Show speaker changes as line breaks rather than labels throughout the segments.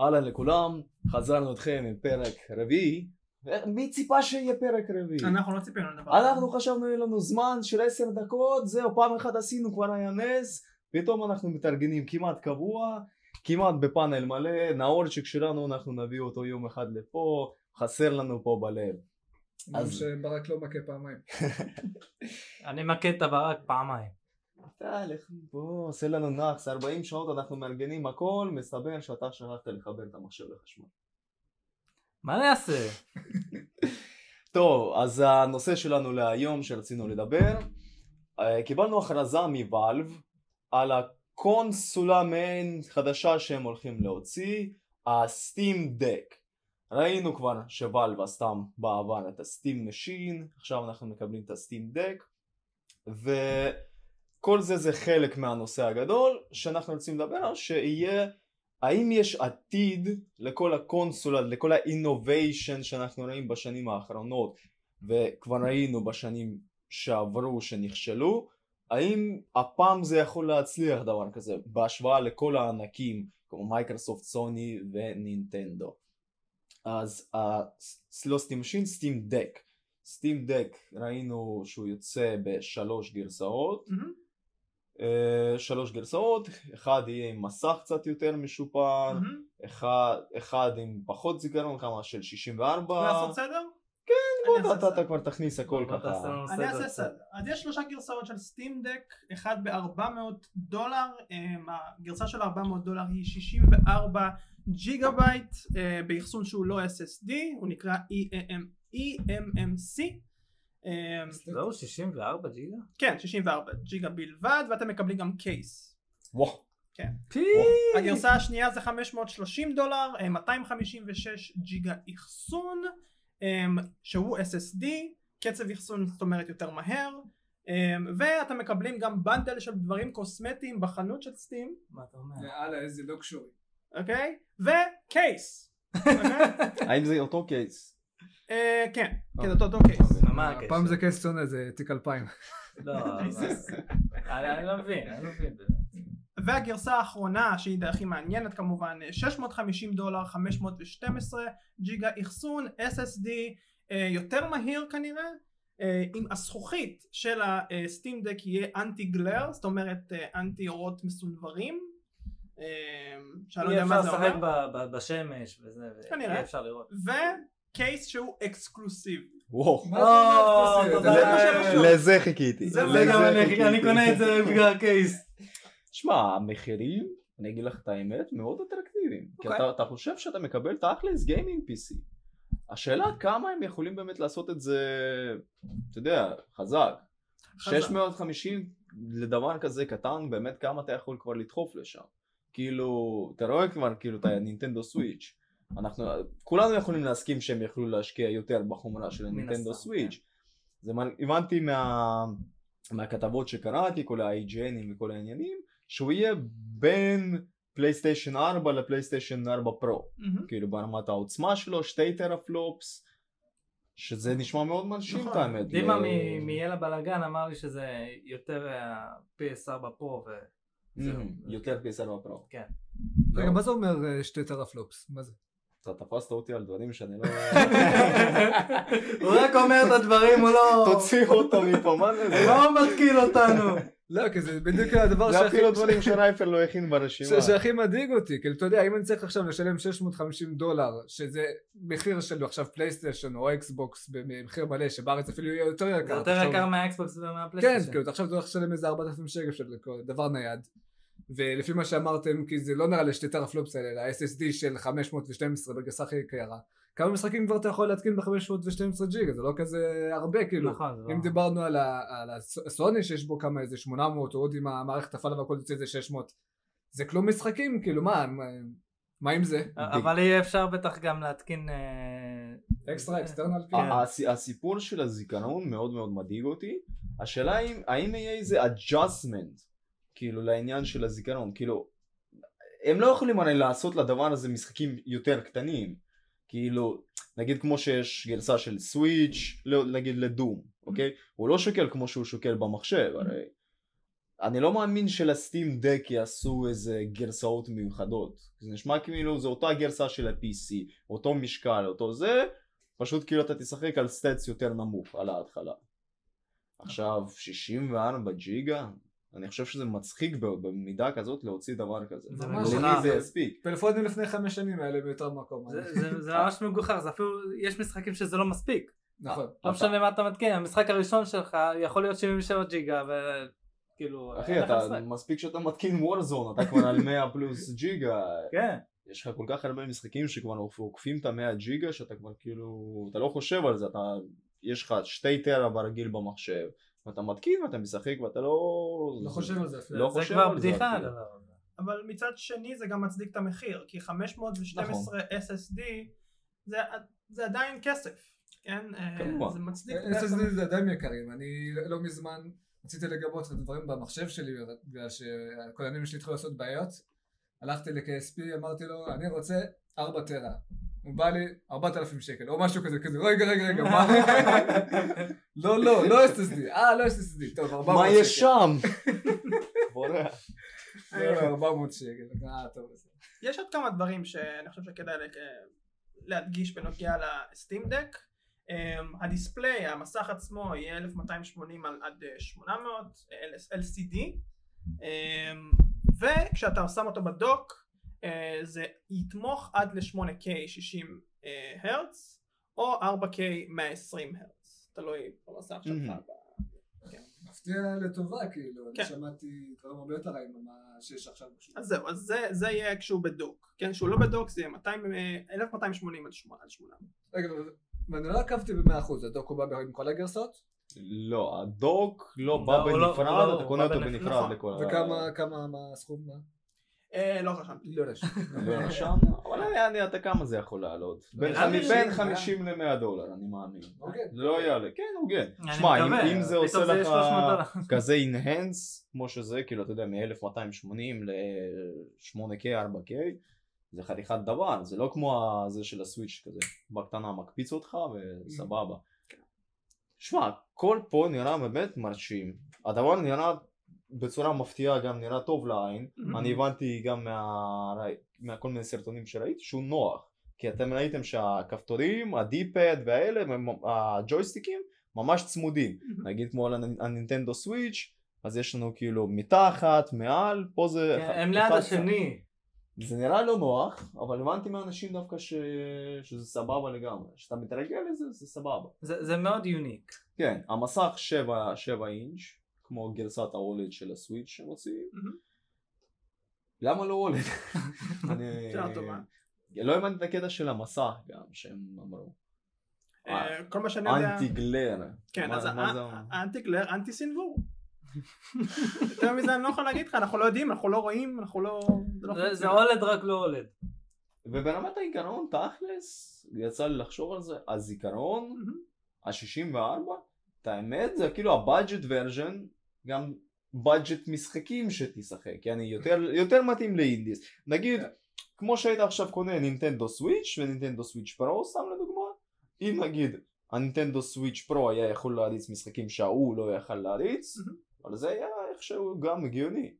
אהלן לכולם, חזרנו אתכם עם פרק רביעי. מי ציפה שיהיה פרק רביעי?
אנחנו לא ציפינו לדבר הזה.
אנחנו חשבנו יהיה לנו זמן של עשר דקות, זהו, פעם אחת עשינו כבר היה נס, פתאום אנחנו מתארגנים כמעט קבוע, כמעט בפאנל מלא, נאורצ'יק שלנו אנחנו נביא אותו יום אחד לפה, חסר לנו פה בלב.
גם
אז-
שברק לא מכה פעמיים.
אני מכה את הברק פעמיים.
אתה, לך, בוא, עושה לנו נאחס, 40 שעות אנחנו מארגנים הכל, מסתבר שאתה שכחת לחבר את המחשב לחשמל.
מה אני אעשה?
טוב, אז הנושא שלנו להיום שרצינו לדבר, אה, קיבלנו הכרזה מ Valve על הקונסולה מעין חדשה שהם הולכים להוציא, ה Steam Deck. ראינו כבר ש Valve עשתה בעבר את ה Steam Machine, עכשיו אנחנו מקבלים את ה Steam Deck, וכל זה זה חלק מהנושא הגדול שאנחנו רוצים לדבר שיהיה האם יש עתיד לכל הקונסולה, לכל ה innovation שאנחנו רואים בשנים האחרונות וכבר ראינו בשנים שעברו שנכשלו, האם הפעם זה יכול להצליח דבר כזה בהשוואה לכל הענקים כמו מייקרוסופט, סוני ונינטנדו. אז לא Steam Machine, Steam Deck. Steam Deck ראינו שהוא יוצא בשלוש גרסאות
מהמם.
אה, שלוש גרסאות, אחד יהיה עם מסך קצת יותר משופר,
מהמם.
אחד, אחד עם פחות זיכרון, כמה של 64,
לעשות סדר?
בוא,
אני
אתה- אתה. כבר תכניס הכל
בוא
ככה,
אני אעשה. סדר. אז יש שלושה גרסאות של Steam Deck, אחד ב-400 דולר, אמ, הגרסה של 400 דולר היא 64 ג'יגה בייט, אה, באחסון שהוא לא SSD, הוא נקרא E EMM EMMC. אמ,
זהו 64 ג'יגה?
כן, 64 ג'יגה בלבד, ואתם מקבלים גם case.
וואו,
הגרסה השנייה זה 530 דולר, אה, 256 ג'יגה אחסון, אה, שהוא SSD, קצב אחסון זאת אומרת יותר מהר, אה, ואתם מקבלים גם bundle של דברים קוסמטיים בחנות של Steam,
מה אתה אומר?
יאללה איזה luxury.
אוקיי? וקייס. אוקיי?
האם זה אותו קייס?
אה, כן, כן,
אוקיי.
אותו אותו קייס.
מה הקשר?
הפעם זה קייס צונה זה תיק 2000.
לא, אני לא מבין, אני לא מבין.
והגרסה האחרונה שהיא הכי מעניינת כמובן 650 דולר 512 ג'יגה אחסון SSD אה, יותר מהיר כנראה אה, עם הזכוכית של הסטים דק יהיה אנטי גלר זאת אומרת אה, אנטי אורות מסונברים אה, שאני לא
אי
יודע מה
אפשר
זה
לשחק
אומר
ב- ב- בשמש וזה,
כנראה.
אי אפשר לראות.
וקייס שהוא אקסקלוסיבי
וואו,
שרשום.
לזה חיכיתי,
זה-
גם אני- קונה את זה בגלל הקייס.
שמע, המחירים, אני אגיד לך את האמת, מאוד אטרקטיביים. כי
אוקיי.
אתה, חושב שאתה מקבל תכלס גיימינג PC. השאלה כמה הם יכולים באמת לעשות את זה, אתה יודע. חזק. 650 לדבר כזה קטן, באמת כמה אתה יכול כבר לדחוף לשם. כאילו, אתה רואה כבר כאילו את הנינטנדו Switch. אנחנו, כולנו יכולים להסכים שהם יכלו להשקיע יותר בחומרה
מן הסתם,
Switch. זה מה- הבנתי מה, מהכתבות שקראתי, כל ה-IGNים וכל העניינים, שהוא יהיה בין פלייסטיישן 4 לפלייסטיישן 4 Pro.
מהמם.
כאילו ברמת העוצמה שלו, שתי teraflops, שזה נשמע מאוד מרשים
נכון.
את האמת.
דימה
ל-
מ- מיאלה בלאגן אמר לי שזה יותר אה, PS4 פרו ו...
Mhm, יותר PS4 פרו.
כן.
רגע מה זה אומר אה, שתי טרפלופס? מה זה?
אתה תפסת אותי על דברים שאני לא...
הוא רק אומר את הדברים, הוא לא...
תוציאו אותו מפה, מה זה? זה?
לא מתקיל אותנו.
לא כי זה בדיוק הדבר
זה
שהכי-
אפילו דברים שרייפל לא הכין ברשימה.
ש- שהכי מדאיג אותי, כאילו אתה יודע אם אני צריך עכשיו לשלם 650 דולר שזה מחיר של עכשיו פלייסטיישן או אקסבוקס במחיר מלא שבארץ אפילו יהיה יותר יקר.
זה יותר יקר מהאקסבוקס
כן,
ומהפלייסטיישן.
כאילו אתה עכשיו הולך לשלם איזה 4,000 שקל של דבר נייד ולפי מה שאמרתם כי זה לא נראה לי שתי teraflops האלה אלא SSD של 512 בגרסה הכי יקרה. כמה משחקים כבר אתה יכול להתקין ב-512 ג'יגה? זה לא כזה הרבה כאילו.
נכון, זה לא-
אם דיברנו על, ה, על הסוני שיש בו כמה איזה 800 או עוד עם המערכת הפעלה והכל יוצא איזה 600 זה כלום משחקים? כאילו מה מה, עם זה?
אבל יהיה אפשר בטח גם להתקין... אה,
אקסטרה אקסטרנל
כן.
ה- הס- הסיפור של הזיכרון מאוד מאוד מדאיג אותי. השאלה אם האם יהיה איזה adjustment כאילו לעניין של הזיכרון. כאילו, הם לא יכולים הרי לעשות לדבר הזה משחקים יותר קטנים. כאילו, נגיד כמו שיש גרסה של Switch, לא, נגיד ל Doom, אוקיי? הוא לא שוקל כמו שהוא שוקל במחשב הרי. אני לא מאמין שלסטים דק יעשו איזה גרסאות מיוחדות. זה נשמע כאילו זה אותה גרסה של ה-PC, אותו משקל, אותו זה, פשוט כאילו אתה תשחק על סטטס יותר נמוך על ההתחלה. עכשיו 64 ג'יגה, אני חושב שזה מצחיק במידה כזאת להוציא דבר כזה.
זה
ממש
מגוחך.
זה יספיק?
פלאפונים לפני חמש שנים האלה ביותר מקום.
זה- ממש מגוחך, זה אפילו, יש משחקים שזה לא מספיק.
נכון.
לא משנה מה אתה מתקין, המשחק הראשון שלך יכול להיות 77 ג'יגה וכאילו...
אחי
אין לך
אתה. מספיק שאתה מתקין וורזון אתה כבר על 100 פלוס ג'יגה
כן,
יש לך כל כך הרבה משחקים שכבר עוקפים את ה-100 ג'יגה שאתה כבר כאילו אתה לא חושב על זה אתה יש לך שתי טרה ברגיל במחשב ואתה מתקין ואתה משחק ואתה לא
לא חושב על זה אפילו.
לא
זה
חושב
כבר
על זה
בדיחה. הדבר הזה.
אבל מצד שני זה גם מצדיק את המחיר, כי 512
נכון.
SSD זה, זה עדיין כסף, כן? אה,
כמובן.
זה מצדיק.
SSD זה עדיין יקרים, אני לא מזמן רציתי לגבות את הדברים במחשב שלי בגלל שהכוננים שלי התחילו לעשות בעיות הלכתי ל-KSP אמרתי לו אני רוצה 4 טרה הוא בא לי 4,000 שקל או משהו כזה כזה רגע רגע רגע מה לא לא לא SSD אה לא SSD טוב 400
מה
שקל
יש שם? בורח.
לא, לא, 400 שקל אה טוב.
יש עוד כמה דברים שאני חושב שכדאי להדגיש בנוגע לסטים דק. הדיספליי, המסך עצמו יהיה 1280 על עד אה, 800 אה, LCD אמ, וכשאתה שם אותו בדוק אה, זה יתמוך עד ל-8K 60 אה, הרץ או 4K 120 הרץ תלוי במסך שלך.
Mhm.
מפתיע לטובה כאילו אני
כן.
שמעתי דברים הרבה יותר רעים ממה שיש עכשיו בשוק.
אז זהו, אז זה, זה יהיה כשהוא בדוק, כן, כשהוא לא בדוק זה יהיה 200, אה, 1280 עד 800.
רגע, ואני לא עקבתי במאה אחוז, הדוק הוא בא עם כל הגרסאות?
לא הדוק לא
לא,
בא
לא-
בנפרד
לא-
אתה קונה אותו
בנפרד.
לכל ה...
וכמה, כמה, מה הסכום?
אה, לא רשמתי.
לא יודע.
לא רשם, אבל אני- אתה כמה זה יכול לעלות? בין
נראה לי
חמי- בין
ש-
50 ל-100 דולר אני מאמין.
אוקיי.
לא יעלה, כן הוגן. שמע, אם- זה עושה
זה
לך
300 דולר.
כזה אינהנס כמו שזה, כאילו אתה יודע מ-1280 ל-8K, 4K, זה חתיכת דבר, זה לא כמו זה של הסוויץ' כזה, בקטנה מקפיץ אותך וסבבה. שמע, כל פה נראה באמת מרשים, הדבר נראה בצורה מפתיעה גם נראה טוב לעין. אני הבנתי גם מה- מהכל מיני סרטונים שראיתי שהוא נוח, כי אתם ראיתם שהכפתורים, הדיפד והאלה, הג'ויסטיקים ממש צמודים, נגיד כמו על הנ- הנינטנדו סוויץ', אז יש לנו כאילו מתחת, מעל, פה זה...
כן, הם ליד השני.
זה נראה לא נוח, אבל הבנתי מהאנשים דווקא ש... שזה סבבה לגמרי, כשאתה מתרגל לזה זה סבבה.
זה זה מאוד יוניק.
כן, המסך 7, 7 אינץ', כמו גרסת ההולד של הסוויץ' שהם מוציאים. למה לא הולד? אני... לא הבנתי את הקטע של המסך גם, שהם אמרו.
אה, כל מה שאני יודע...
אנטי גלר.
כן, אז
מה זה-
ה- האנטי גלר, אנטי סינוור. יותר מזה אני לא יכול להגיד לך, אנחנו לא יודעים, אנחנו לא רואים, אנחנו לא... זה לא
הולד רק לא הולד.
וברמת העיקרון, תכלס, יצא לי לחשוב על זה, הזיכרון,
מהמם.
ה-64, את האמת זה כאילו הבאג'ט ורז'ן, גם בדג'ט משחקים שתשחק, יעני יותר, יותר מתאים לאינדיס. נגיד,
כן.
כמו שהיית עכשיו קונה נינטנדו סוויץ' ונינטנדו סוויץ' פרו, סתם לדוגמה, אם נגיד הנינטנדו סוויץ' פרו היה יכול להריץ משחקים שההוא לא יכל להריץ. אבל זה היה איכשהו גם הגיוני.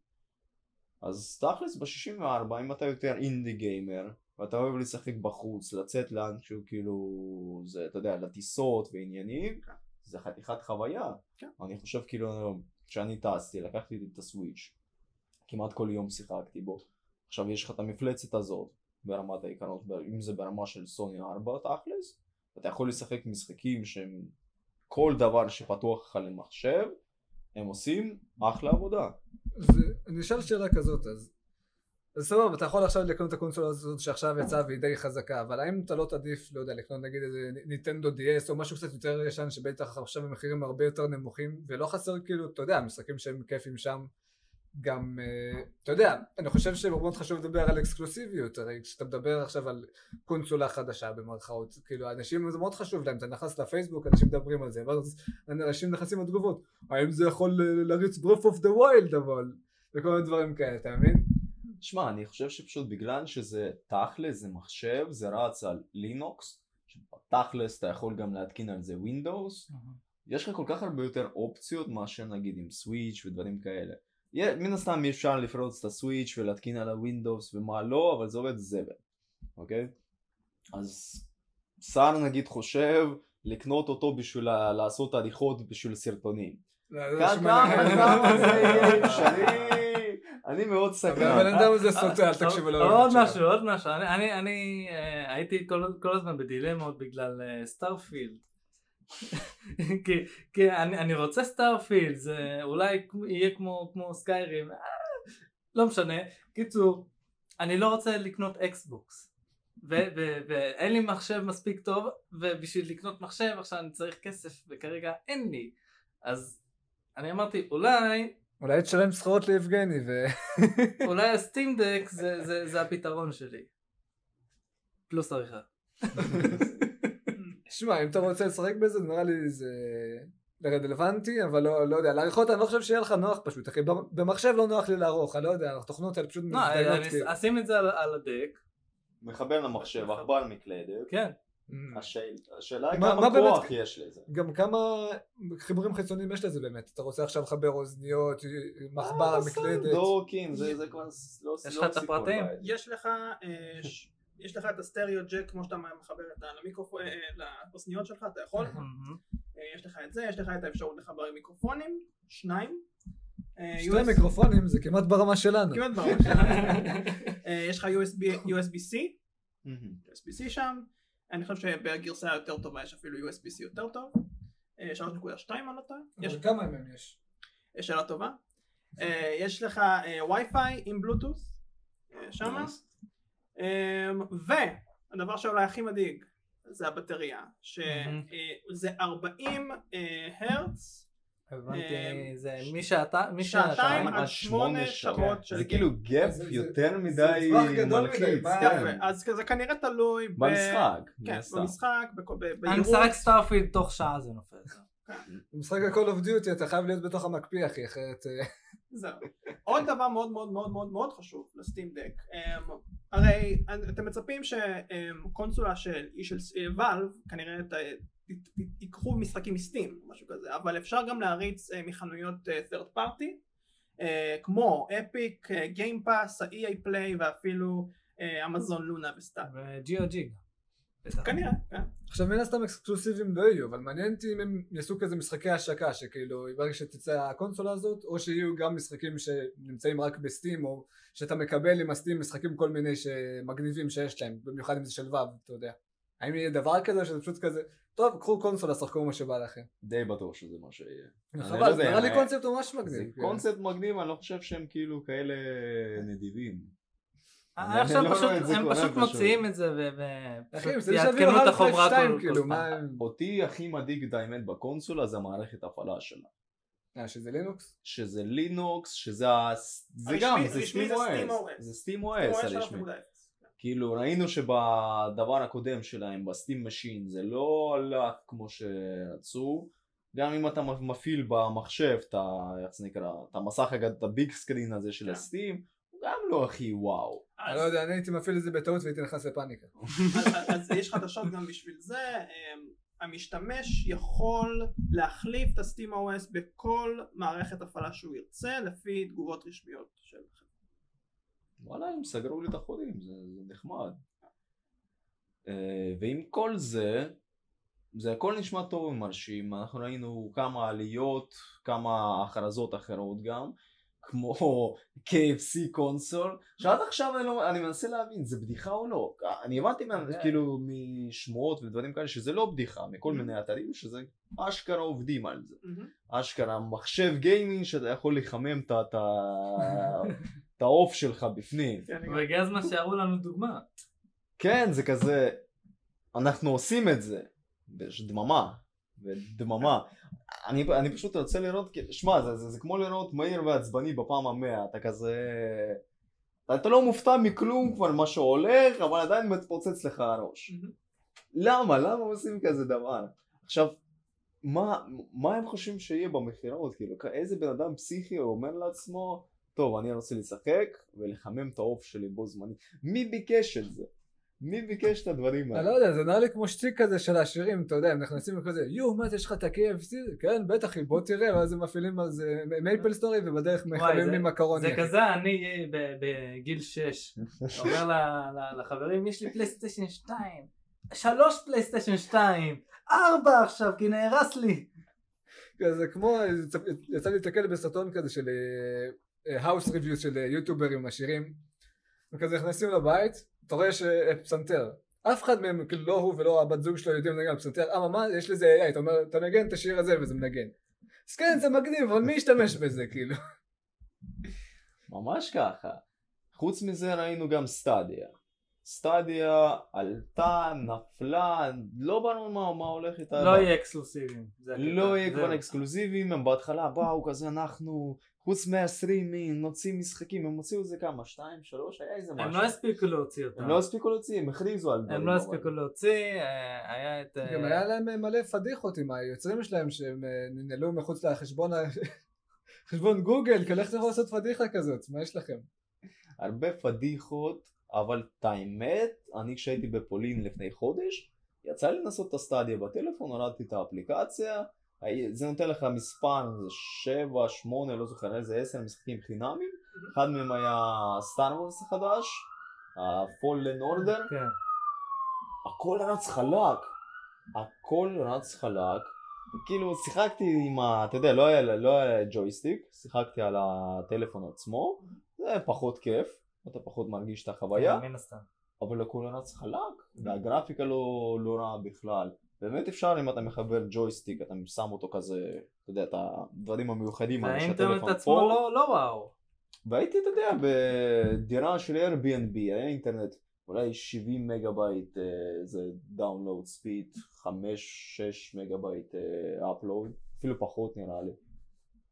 אז תכלס ב-64 אם אתה יותר אינדי גיימר ואתה אוהב לשחק בחוץ, לצאת לאנשהו כאילו, זה אתה יודע, לטיסות ועניינים, זה חתיכת חוויה.
כן.
אני חושב כאילו, כשאני טסתי, לקחתי את הסוויץ', כמעט כל יום שיחקתי בו. עכשיו יש לך את המפלצת הזאת ברמת העיקרון, אם זה ברמה של סוני 4 תכלס, אתה יכול לשחק משחקים שהם כל דבר שפתוח לך למחשב, הם עושים אחלה עבודה.
זה- אני אשאל שאלה כזאת אז. אז סבבה, אתה יכול עכשיו לקנות את הקונסולה הזאת שעכשיו יצאה והיא די חזקה, אבל האם אתה לא תעדיף, לא יודע, לקנות נגיד איזה ניטנדו DS או משהו קצת יותר ישן שבטח עכשיו המחירים הרבה יותר נמוכים, ולא חסר כאילו, אתה יודע, משחקים שהם כיפים שם, גם, אה, אתה יודע, אני חושב שמאוד חשוב לדבר על אקסקלוסיביות, הרי כשאתה מדבר עכשיו על קונסולה חדשה במרכאות, כאילו אנשים זה מאוד חשוב להם, אתה נכנס לפייסבוק, אנשים מדברים על זה, ואז אנשים נכנסים לתגובות, האם זה יכול אה, להריץ Breath of the Wild אבל, וכל מיני דברים כאלה, אתה מבין?
שמע, אני חושב שפשוט בגלל שזה תכלס, זה מחשב, זה רץ על לינוקס, שבתכלס אתה יכול גם להתקין על זה Windows, יש לך כל כך הרבה יותר אופציות מאשר נגיד עם Switch ודברים כאלה. מן הסתם אפשר לפרוץ את ה Switch ולהתקין על ה Windows ומה לא, אבל זה עובד זבל, אוקיי? אז שר נגיד חושב לקנות אותו בשביל לעשות עריכות בשביל סרטונים. כמה זה יהיה אפשרי? אני מאוד
אבל הבן. אדם הזה סוטה, אל תקשיבו לו.
אבל עוד משהו, עוד משהו, אני- אה, הייתי כל, כל הזמן בדילמות בגלל אה, Starfield. כי, כי אני, אני רוצה Starfield, זה אולי כמו- יהיה כמו, כמו Skyrim, אה, לא משנה. קיצור, אני לא רוצה לקנות אקסבוקס. ואין לי מחשב מספיק טוב, ובשביל לקנות מחשב עכשיו אני צריך כסף, וכרגע אין לי. אז אני אמרתי, אולי,
אולי תשלם סחורות ליבגני ו...
אולי ה Steam Deck זה, זה, זה הפתרון שלי. פלוס עריכה.
שמע, אם אתה רוצה לשחק בזה, נראה לי זה רלוונטי, אבל לא, לא יודע, לעריכות אני לא חושב שיהיה לך נוח פשוט, אחי, במחשב לא נוח לי לערוך, אני לא יודע, התוכנות האלה פשוט
לא, אני. אשים את זה על, על הדק,
מחבר למחשב, עכבר מקלדת.
כן.
Mm.
השאל- השאלה היא
מה-
כמה
באמת-
כוח יש לזה.
גם כמה חיבורים חיצוניים יש לזה באמת, אתה רוצה עכשיו לחבר אוזניות, מחבר,
אה,
מקלדת.
דוקים, זה זה כבר לא
יש
לא
לך את
סיפור
הפרטים?
יש לך, אה, יש לך את הסטריאו ג'ק כמו שאתה מחבר את למיקרופון, אה, אה, לאוזניות שלך, אתה יכול. אה, יש לך את זה, יש לך את האפשרות לחבר מיקרופונים, שניים, אה,
שתי מיקרופונים זה כמעט ברמה שלנו.
כמעט ברור, אה, יש לך USB USB-C. USB-C שם, אני חושב שבגרסה היותר טובה יש אפילו USB-C יותר טוב, אה, 3.2 אני לא טועה, יש
אבל כמה מהם יש?
יש שאלה טובה. אה, יש לך אה, וי-פיי עם בלוטוס אה, שמה. אמ, והדבר שאולי הכי מדאיג זה הבטריה. שזה 40 אה, הרץ,
הבנתי,
אה,
זה משעתיים,
שעתיים
משעתיים
עד שמונה שעות של
זה
גיימינג.
כאילו גאפ
זה- זה-
יותר
זה
מדי מלחיץ, כן.
אז זה כנראה תלוי ב-
במשחק,
כן. במשחק, בכל- ב-
אני. משחק Starfield תוך שעה זה נופל.
במשחק ה-call of duty אתה חייב להיות בתוך המקפיא אחי, אחרת... אה,
זהו. עוד דבר מאוד מאוד מאוד מאוד מאוד חשוב ל Steam Deck, um, הרי אתם מצפים שקונסולה של אי של Valve כנראה ייקחו משחקים מ Steam משהו כזה אבל אפשר גם להריץ uh, מחנויות uh, third party uh, כמו Epic, Game Pass, ה-EA Play ואפילו אמזון לונה וסטאר
ו-GOG.
כנראה, כן.
עכשיו מן הסתם אקסקלוסיביים לא יהיו, אבל מעניין אותי אם הם יעשו כזה משחקי השקה, שכאילו ברגע שתצא הקונסולה הזאת, או שיהיו גם משחקים שנמצאים רק בסטים, או שאתה מקבל עם הסטים משחקים כל מיני שמגניבים שיש להם, במיוחד אם זה של וו, אתה יודע. האם יהיה דבר כזה שזה פשוט כזה, טוב, קחו קונסולה, שחקו מה שבא לכם.
די בטוח שזה מה שיהיה. לא
חבל,
יודע,
נראה לי
אה,
קונספט ממש
זה
מגניב. כן.
קונספט מגניב, אני לא חושב שהם כאילו כאלה נדיבים.
אני עכשיו
לא זה
הם פשוט. מוציאים את זה
אחי,
ופשוט
זה
יעדכנו
שיביאו
את החומרה
2,
כל
כאילו.
פעם.
אותי הכי מדאיג את האמת בקונסולה זה המערכת הפעלה שלה.
אה, שזה לינוקס?
שזה לינוקס, שזה. זה גם, זה Steam
זה Steam
OS. זה
Steam
OS.
3.0.
כאילו ראינו שבדבר הקודם שלהם ב Steam Machine זה לא הלך כמו שרצו גם אם אתה מפעיל במחשב את ה... איך זה נקרא? את המסך הגד... את הביג סקרין הזה של
כן.
הסטים הוא גם לא הכי וואו
אני לא יודע, אני הייתי מפעיל את זה בטעות והייתי נכנס לפאניקה.
אז- יש חדשות גם בשביל זה, אמ, המשתמש יכול להחליף את ה-Steam OS בכל מערכת הפעלה שהוא ירצה לפי תגובות רשמיות של
וואלה הם סגרו לי את החולים זה, זה נחמד. אה, ועם כל זה זה הכל נשמע טוב ומרשים. אנחנו ראינו כמה עליות כמה הכרזות אחרות גם כמו KFC קונסול שעד עכשיו אני, לא, אני מנסה להבין זה בדיחה או לא? אני הבנתי מה,
זה-
כאילו משמועות ודברים כאלה שזה לא בדיחה מכל
Mhm.
מיני אתרים שזה אשכרה עובדים על זה.
מהמם.
אשכרה מחשב גיימינג שאתה יכול לחמם את ה- את העוף שלך בפנים.
כן,
והגיע הזמן שיראו לנו דוגמה.
כן זה כזה אנחנו עושים את זה. ויש דממה ודממה. אני, אני פשוט רוצה לראות כי- שמע זה, זה, זה כמו לראות מהיר ועצבני בפעם המאה. אתה כזה אתה לא מופתע מכלום כבר מה שהולך אבל עדיין מתפוצץ לך הראש. למה? למה עושים כזה דבר? עכשיו מה, מה הם חושבים שיהיה במכירות? כאילו איזה בן אדם פסיכי אומר לעצמו טוב אני רוצה לשחק ולחמם את העוף שלי בו זמנית מי ביקש את זה מי ביקש את הדברים
אני
האלה?
לא יודע, זה נראה לי כמו שטיק כזה של העשירים, אתה יודע, הם נכנסים וכזה, יואו, מה זה, יש לך את ה-KFC? כן, בטח, בוא תראה, ואז הם מפעילים על זה MapleStory, ובדרך
זה-
לי מקרוני.
זה. כזה אני אה, בגיל 6. אומר לחברים, יש לי פלייסטיישן 2. שלוש פלייסטיישן 2. ארבע עכשיו, כי נהרס לי.
זה כמו, יצא לי להתקל בסרטון כזה של האוס ריוויוס של אה, יוטיוברים עשירים, וכזה נכנסים לבית, אתה רואה יש אה. אף אחד מהם, כאילו לא הוא ולא הבת זוג שלו יודעים לנגן על פסנתר, אה מה, יש לזה AI, אתה אומר, אתה מנגן את השיר הזה וזה מנגן. אז כן, זה מגניב, אבל מי ישתמש בזה, כאילו?
ממש ככה. חוץ מזה ראינו גם סטדיה. סטדיה עלתה, נפלה, לא ברור מה, מה הולך איתה.
לא יהיה אקסקלוסיבים.
לא יהיה. כבר אקסקלוסיביים, הם בהתחלה באו כזה אנחנו חוץ מהסטרימינג נוציא משחקים, הם הוציאו איזה כמה, שתיים, שלוש, היה איזה
הם
משהו.
לא הספיקו להוציא אותם.
הם לא הספיקו להוציא, הם הכריזו על דברים.
הם לא הספיקו להוציא, אה, היה את... אה,
גם היה להם אה, מלא פדיחות עם היוצרים שלהם שהם אה, ננעלו מחוץ לחשבון ה- חשבון גוגל, כאילו איך אתה יכול לעשות פדיחה כזאת? מה יש לכם?
הרבה פדיחות, אבל את האמת, אני כשהייתי בפולין לפני חודש, יצא לי לנסות את הסטדיה בטלפון, הורדתי את האפליקציה, זה נותן לך מספר, זה שבע, שמונה, לא זוכר איזה עשר משחקים חינמים, אחד מהם היה סטאר וורס החדש, Order,
כן.
הכל רץ חלק, הכל רץ חלק, כאילו שיחקתי עם ה... אתה יודע, לא היה, לא היה ג'ויסטיק, שיחקתי על הטלפון עצמו, זה פחות כיף, אתה פחות מרגיש את החוויה,
מן הסתם.
אבל הכל רץ חלק, והגרפיקה לא, לא רעה בכלל. באמת אפשר אם אתה מחבר ג'ויסטיק, אתה שם אותו כזה, אתה יודע, את הדברים המיוחדים האלה
והאינטרנט
שהטלפון
עצמו
פה.
לא לא וואו.
והייתי, אתה יודע, בדירה של Airbnb, היה אינטרנט, אולי 70 מגה בייט אה, זה download speed, 5-6 מגה בייט upload, אפילו פחות נראה לי.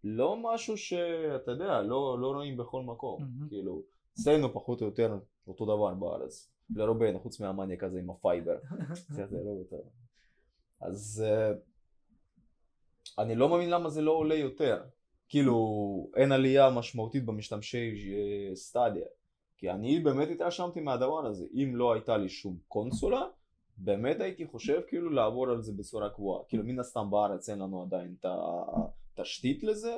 לא משהו שאתה יודע, לא, לא רואים בכל מקום,
מהמם.
כאילו, אצלנו פחות או יותר אותו דבר בארץ, לרובנו, חוץ מהמניאק הזה עם הפייבר, לא. אז אה, אני לא מאמין למה זה לא עולה יותר. כאילו אין עלייה משמעותית במשתמשי אה, סטדיה. כי אני באמת התרשמתי מהדבר הזה. אם לא הייתה לי שום קונסולה, באמת הייתי חושב כאילו לעבור על זה בצורה קבועה. כאילו מן הסתם בארץ אין לנו עדיין את התשתית לזה,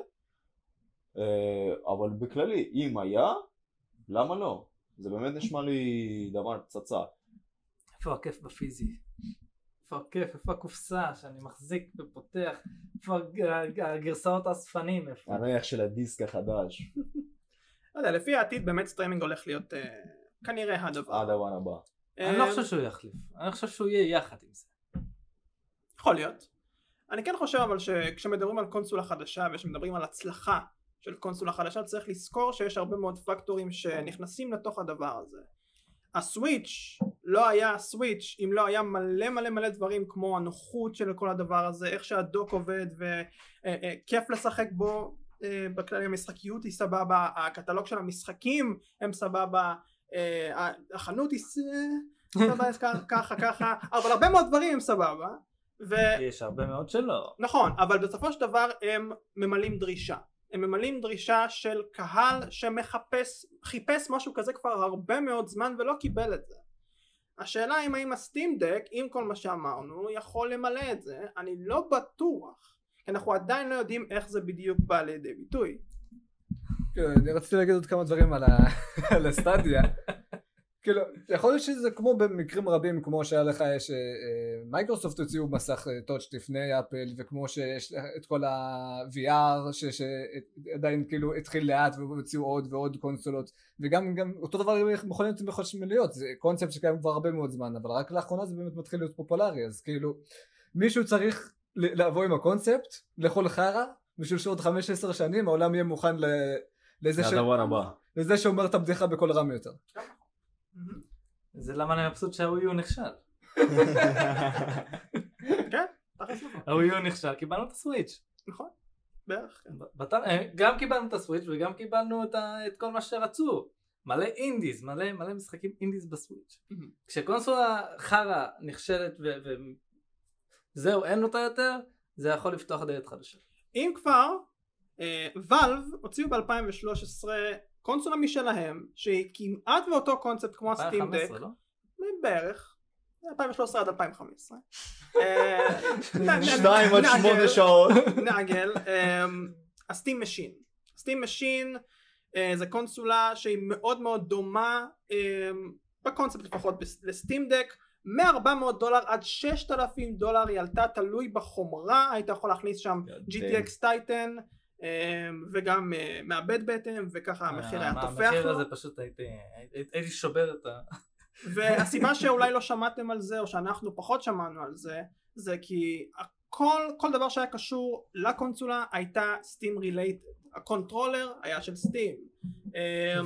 אה, אבל בכללי, אם היה, למה לא? זה באמת נשמע לי דבר פצצה.
איפה הכיף בפיזי? איפה הכיף? איפה הקופסה שאני מחזיק ופותח? איפה הג- הגרסאות האספנים?
הריח של הדיסק החדש,
לא יודע, לפי העתיד באמת סטרימינג הולך להיות אה, כנראה הדבר.
הדבר הבא.
אני לא
אה,
חושב שהוא יחליף. אני חושב שהוא יהיה יחד עם זה.
יכול להיות. אני כן חושב אבל שכשמדברים על קונסולה חדשה וכשמדברים על הצלחה של קונסולה חדשה צריך לזכור שיש הרבה מאוד פקטורים שנכנסים לתוך הדבר הזה. הסוויץ' לא היה סוויץ' אם לא היה מלא מלא מלא דברים כמו הנוחות של כל הדבר הזה, איך שהדוק עובד וכיף לשחק בו אה, בכללי המשחקיות היא סבבה, הקטלוג של המשחקים הם סבבה, אה, החנות היא סבבה ככה ככה, אבל הרבה מאוד דברים הם סבבה. ו...
יש הרבה מאוד שלא.
נכון, אבל בסופו של דבר הם ממלאים דרישה. הם ממלאים דרישה של קהל שמחפש, חיפש משהו כזה כבר הרבה מאוד זמן ולא קיבל את זה. השאלה אם האם הסטים דק, עם כל מה שאמרנו, יכול למלא את זה, אני לא בטוח. כי אנחנו עדיין לא יודעים איך זה בדיוק בא לידי ביטוי.
כאילו, אני רציתי להגיד עוד כמה דברים על ה Stadia. כאילו, יכול להיות שזה כמו במקרים רבים, כמו שהיה לך, יש, אה, אה, מייקרוסופט הוציאו מסך אה, touch לפני אפל, וכמו שיש את כל ה-VR, שעדיין כאילו התחיל לאט והוציאו עוד ועוד קונסולות, וגם גם אותו דבר עם מכוניות חשמליות, זה קונספט שקיים כבר הרבה מאוד זמן, אבל רק לאחרונה זה באמת מתחיל להיות פופולרי, אז כאילו, מישהו צריך לבוא עם הקונספט, לאכול חרא, בשביל שעוד 15 שנים העולם יהיה מוכן ל- לזה ש... לזה שאומר את הבדיחה בקול רם יותר.
זה למה אני מבסוט שהווי נכשל.
כן, תכלס נכון.
הווי נכשל, קיבלנו את הסוויץ'.
נכון, בערך. כן.
אה, גם קיבלנו את הסוויץ' וגם קיבלנו את כל מה שרצו. מלא אינדיז, מלא מלא משחקים אינדיז בסוויץ'.
מהמם.
כשקונסולה חרא נכשלת וזהו, אין אותה יותר, זה יכול לפתוח דלת חדשה.
אם כבר, Valve הוציאו ב-2013 קונסולה משלהם שהיא כמעט באותו קונספט כמו ה Steam Deck
2015, לא?
בערך, 2013 עד 2015. אה, נ- נ-
שתיים עד
נעגל.
שמונה שעות.
נעגל, ה Steam Machine. Steam Machine זה קונסולה שהיא מאוד מאוד דומה אמ, בקונספט לפחות ל Steam Deck. מ-400 דולר עד 6,000 דולר היא עלתה תלוי בחומרה היית יכול להכניס שם GTX Titan וגם אה, מעבד בטן וככה המחיר היה
אה,
תופח
המחיר
לו.
הזה פשוט הייתי, שובר את ה...
והסיבה שאולי לא שמעתם על זה או שאנחנו פחות שמענו על זה זה כי כל, כל דבר שהיה קשור לקונסולה הייתה Steam related ה controller היה של Steam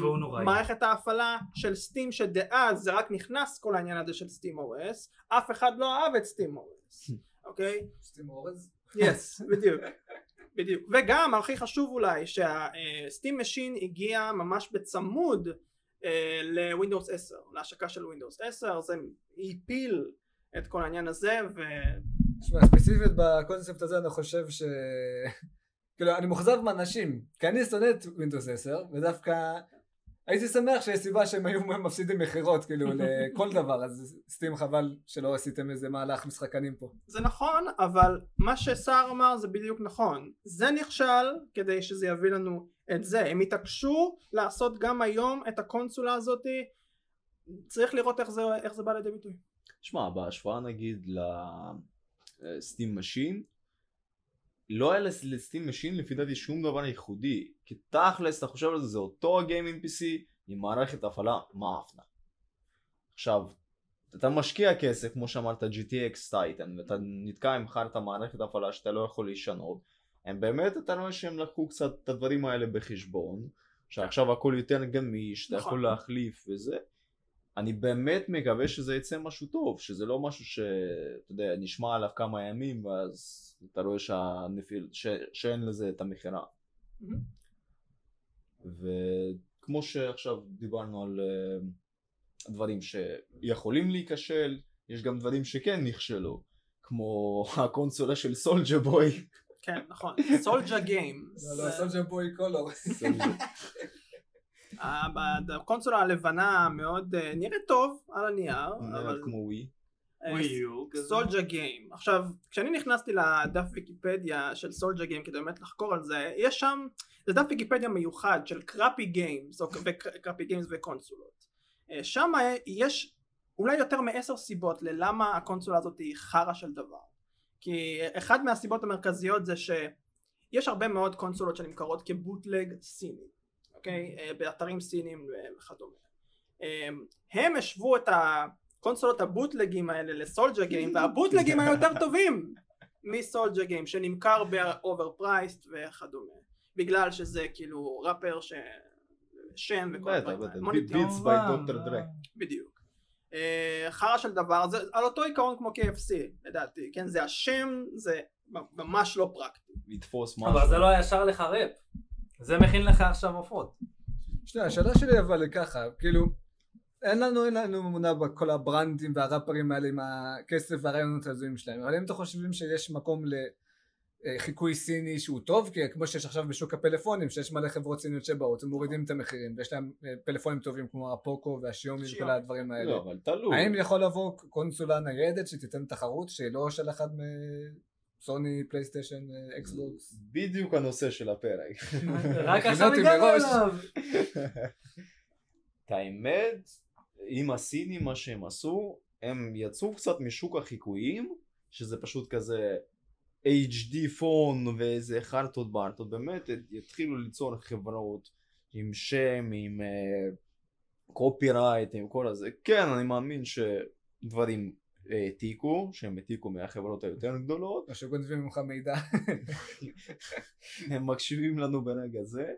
והוא נוראי.
מערכת ההפעלה של Steam שדאז זה רק נכנס כל העניין הזה של Steam OS אף אחד לא אהב את Steam OS אוקיי?
Steam אורז?
yes בדיוק בדיוק. וגם הכי חשוב אולי שה Steam Machine הגיע ממש בצמוד אה, לווינדוס 10 להשקה של ווינדוס 10 זה הפיל את כל העניין הזה ו...
תשמע, ספציפית בקונספט הזה אני חושב ש... כאילו, אני מאוכזב מאנשים, כי אני שונא את Windows 10, ודווקא הייתי שמח שיש סיבה שהם היו מפסידים מכירות, כאילו, לכל דבר, אז סטים חבל שלא עשיתם איזה מהלך משחקנים פה.
זה נכון אבל מה שסער אמר זה בדיוק נכון. זה נכשל כדי שזה יביא לנו את זה. הם התעקשו לעשות גם היום את הקונסולה הזאתי צריך לראות איך זה, איך זה בא לידי ביטוי.
שמע, בהשוואה נגיד ל Steam Machine, לא היה לס- ל Steam Machine לפי דעתי שום דבר ייחודי. כי תכלס, אתה חושב על זה, זה אותו gaming PC עם מערכת הפעלה מאפנה. עכשיו, אתה משקיע כסף, כמו שאמרת, GTX Titan, ואתה נתקע עם חרטא מערכת הפעלה שאתה לא יכול לשנות. הם באמת, אתה רואה שהם לקחו קצת את הדברים האלה בחשבון, שעכשיו הכל יותר גמיש, אתה
נכון.
יכול להחליף וזה. אני באמת מקווה שזה יצא משהו טוב, שזה לא משהו שאתה יודע, נשמע עליו כמה ימים ואז אתה רואה שהנפיל, ש, שאין לזה את המכירה. וכמו שעכשיו דיברנו על אה, דברים שיכולים להיכשל, יש גם דברים שכן נכשלו, כמו הקונסולה של סולג'ה בוי.
כן נכון סולג'ה גיים
לא, לא, סולג'ר בוי קולור.
הקונסולה הלבנה מאוד אה, נראית טוב על הנייר
נראית
אבל
כמו ווי.
כזה.
Soulja Game עכשיו כשאני נכנסתי לדף ויקיפדיה של Soulja Game כדי באמת לחקור על זה יש שם זה דף ויקיפדיה מיוחד של crappy games ו crappy games וקונסולות אה, שם יש אולי יותר מעשר סיבות ללמה הקונסולה הזאת היא חרא של דבר כי אחד מהסיבות המרכזיות זה שיש הרבה מאוד קונסולות שנמכרות כ bootleg סיני אוקיי אה, באתרים סינים וכדומה אה, הם השוו את הקונסולות הבוטלגים האלה ל SouljaGame והבוטלגים היו יותר טובים מ SouljaGame שנמכר ב overpriced וכדומה בגלל שזה כאילו ראפר ש... שם וכל הדברים. האלה.
Beats by Dr. Dre.
בדיוק. אה, חרא של דבר זה על אותו עיקרון כמו KFC לדעתי כן זה השם זה ממש לא פרקטי
לתפוס משהו.
אבל זה לא ישר לך ראפ. זה מכין לך עכשיו עופות.
שנייה, השאלה שלי אבל היא ככה, כאילו, אין לנו, אין לנו אמונה בכל הברנדים והראפרים האלה עם הכסף והרעיונות ההזויים שלהם, אבל אם אתם חושבים שיש מקום לחיקוי סיני שהוא טוב, כי כמו שיש עכשיו בשוק הפלאפונים, שיש מלא חברות סיניות שבאות, הם מורידים את המחירים, ויש להם אה, פלאפונים טובים כמו הפוקו והשיומי וכל. הדברים האלה.
לא, אבל תלוי.
האם יכול לבוא קונסולה ניידת שתיתן תחרות שהיא לא של אחד מסוני, פלייסטיישן, אקסבוקס?
בדיוק הנושא של הפרק.
רק עכשיו הגענו. אליו.
את האמת, עם הסינים מה שהם עשו, הם יצאו קצת משוק החיקויים, שזה פשוט כזה HD phone ואיזה חרטות בארטות, באמת יתחילו ליצור חברות עם שם, עם copyright, עם כל הזה. כן, אני מאמין שדברים העתיקו, שהם העתיקו מהחברות היותר גדולות,
או שגונבים ממך מידע.
הם מקשיבים לנו ברגע זה,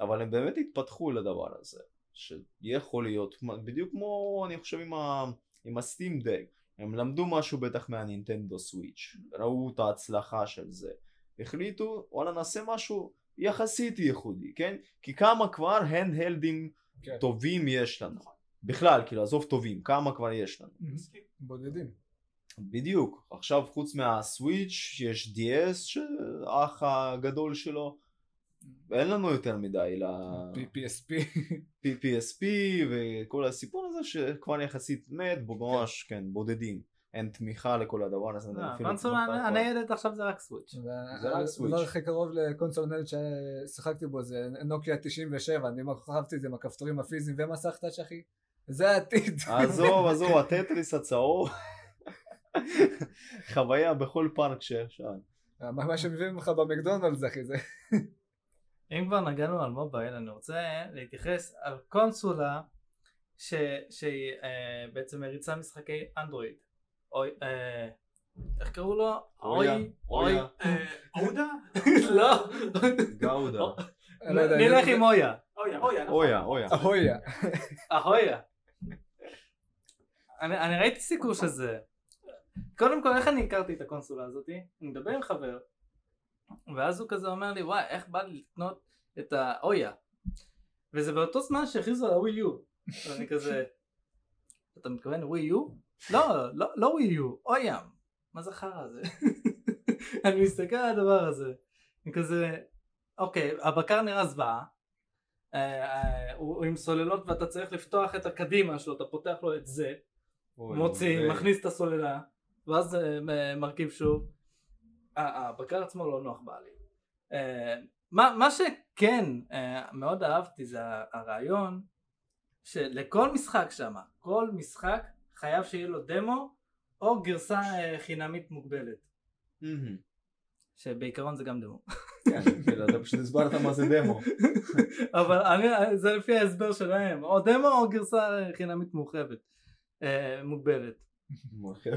אבל הם באמת התפתחו לדבר הזה, שיכול להיות, בדיוק כמו אני חושב עם, ה, עם הסטים דק, הם למדו משהו בטח מהנינטנדו סוויץ', ראו את ההצלחה של זה, החליטו וואלה נעשה משהו יחסית ייחודי, כן? כי כמה כבר הנדהלדים
כן.
טובים יש לנו, בכלל כאילו עזוב טובים, כמה כבר יש לנו.
בודדים.
בדיוק, עכשיו חוץ מהסוויץ' יש DS שהאח הגדול שלו אין לנו יותר מדי ל...
PSP.
PPSP וכל הסיפור הזה שכבר יחסית מת, ממש כן בודדים. אין תמיכה לכל הדבר הזה.
לא,
אפילו
הקונסולה
תמיכה
הניידת עכשיו זה רק סוויץ'.
זה רק סוויץ'.
הדבר הכי קרוב לקונסול נייד ששיחקתי בו זה נוקיה 97, אני אהבתי את זה עם הכפתורים הפיזיים ומסך טאץ' אחי. זה העתיד.
עזוב, עזוב, הטטריס הצהוב. חוויה בכל פארק שאפשר.
מה מה שמביאים לך במקדונלדס אחי זה.
אם כבר נגענו על מובייל אני רוצה להתייחס על קונסולה ש- שהיא אה, בעצם מריצה משחקי אנדרואיד. אוי, אה, איך קראו לו?
אויה,
אוי,
אויה.
אוי.
אה, אודה?
לא.
גאודה.
לא
נלך עם אויה.
אויה, אויה, נכון.
אויה, אויה.
אויה.
אני, אני ראיתי סיקור של זה. קודם כל איך אני הכרתי את הקונסולה הזאתי? אני מדבר עם חבר ואז הוא כזה אומר לי וואי איך בא לי לקנות את האויה וזה באותו זמן שהכריזו על הווי יו ואני כזה אתה מתכוון ווי יו? לא, לא, לא ווי יו, אויה מה זה חרא הזה? אני מסתכל על הדבר הזה אני כזה אוקיי הבקר נראה זוועה אה, הוא עם סוללות ואתה צריך לפתוח את הקדימה שלו, אתה פותח לו את זה, מוציא, מכניס את הסוללה, ואז אה, מרכיב שוב. אה, הבקר עצמו לא נוח בעלי. אה, מה, מה שכן אה, מאוד אהבתי זה הרעיון שלכל משחק שם, כל משחק חייב שיהיה לו דמו או גרסה אה, חינמית מוגבלת. שבעיקרון זה גם דמו.
כן, כאילו, אתה פשוט הסברת מה זה דמו.
אבל אני, זה לפי ההסבר שלהם, או דמו או גרסה חינמית מורחבת, אה, מוגבלת.
מורחב.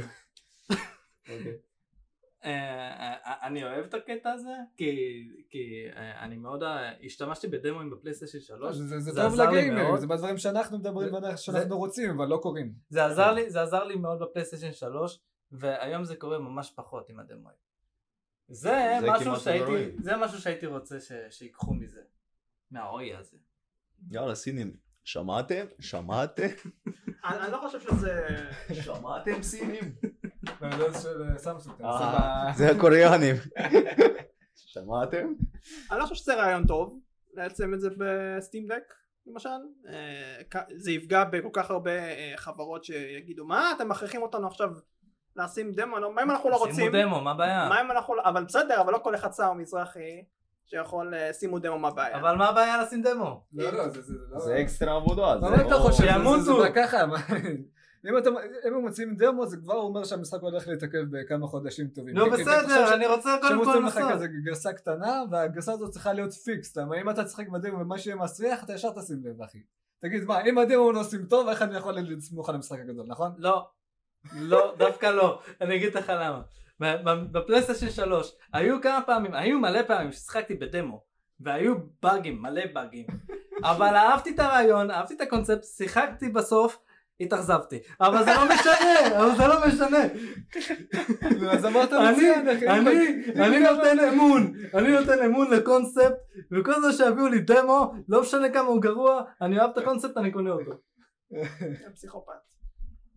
אוקיי.
אה, אה, אני אוהב את הקטע הזה, כי, כי אני מאוד, השתמשתי בדמוים בפלייסטיישן 3,
זה זה
זה
טוב
מאוד.
זה בדברים שאנחנו מדברים שאנחנו רוצים אבל לא קורים.
זה עזר לי, זה עזר לי מאוד בפלייסטיישן 3, והיום זה קורה ממש פחות עם הדמוים. זה,
זה
משהו שהייתי,
רואים.
זה משהו שהייתי רוצה ש, שיקחו מזה, מהאוי הזה.
יאללה, סינים. שמעתם? שמעתם?
אני לא חושב שזה...
שמעתם סינים?
זה של אה, סמסונג.
אה, זה הקוריאנים. שמעתם?
אני לא חושב שזה רעיון טוב לייצם את זה בסטים דק למשל אה, זה יפגע בכל כך הרבה חברות שיגידו מה אתם מכריחים אותנו עכשיו לשים דמו לא- מה אם אנחנו לא רוצים
שימו דמו, מה הבעיה?
מה אם אנחנו לא אבל בסדר אבל לא כל אחד שר מזרחי שיכול אה, שימו דמו מה הבעיה
אבל מה הבעיה לשים דמו?
לא, לא, זה- זה לא...
זה אקסטרה עבודה. זה
מה אתה
לא-
חושב? זה- ככה. מה- אם אתה- אם הם מוצאים דמו זה כבר אומר שהמשחק הולך להתעכב בכמה חודשים טובים.
נו
אתה חושב
בסדר, אני רוצה קודם כל
מוצאים לך
לנסות.
כזה גרסה קטנה והגרסה הזאת צריכה להיות פיקס. למה אם אתה תשחק בדמו ומה שיהיה מסריח אתה ישר תשים לב אחי. תגיד מה אם הדמו לא עושים טוב איך אני יכול לסמוך על המשחק הגדול נכון?
לא, לא, דווקא לא, אני אגיד לך למה. בפלייסטיישן 3 היו כמה פעמים, היו מלא פעמים ששיחקתי בדמו והיו באגים, מלא באגים. אבל אהבתי את הרעיון, אהבתי את הקונספט, שיחקתי בסוף, התאכזבתי. אבל זה לא משנה, אבל זה לא משנה.
אז אמרת
אני,
מצוין
אני נותן אמון, אני נותן אמון לקונספט וכל זה שיביאו לי דמו, לא משנה כמה הוא גרוע, אני אוהב את הקונספט, אני קונה אותו.
פסיכופת.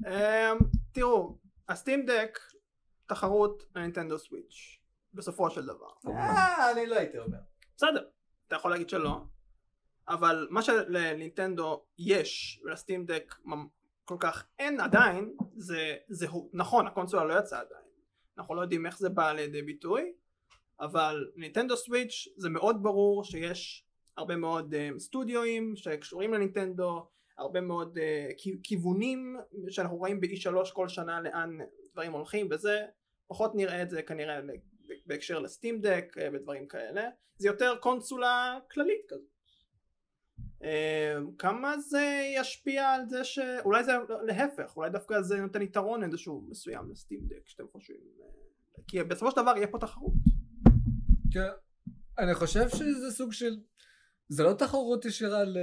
אמ, תראו, הסטים דק תחרות לנינטנדו סוויץ' בסופו של דבר.
אה, אני לא הייתי אומר.
בסדר, אתה יכול להגיד שלא, אבל מה שלנינטנדו יש ולסטים דק ממ- כל כך אין עדיין, זה, זה הוא- נכון הקונסולה לא יצאה עדיין, אנחנו לא יודעים איך זה בא לידי ביטוי, אבל נינטנדו סוויץ' זה מאוד ברור שיש הרבה מאוד uh, סטודיואים שקשורים לנינטנדו, הרבה מאוד uh, כי- כיוונים שאנחנו רואים ב-E3 כל שנה לאן דברים הולכים וזה, פחות נראה את זה כנראה בהקשר לסטים דק ודברים כאלה, זה יותר קונסולה כללית כזאת. אה, כמה זה ישפיע על זה ש... אולי זה להפך, אולי דווקא זה נותן יתרון איזשהו מסוים לסטים דק שאתם חושבים. אה, כי בסופו של דבר יהיה פה תחרות.
כן. אני חושב שזה סוג של... זה לא תחרות ישירה. ל-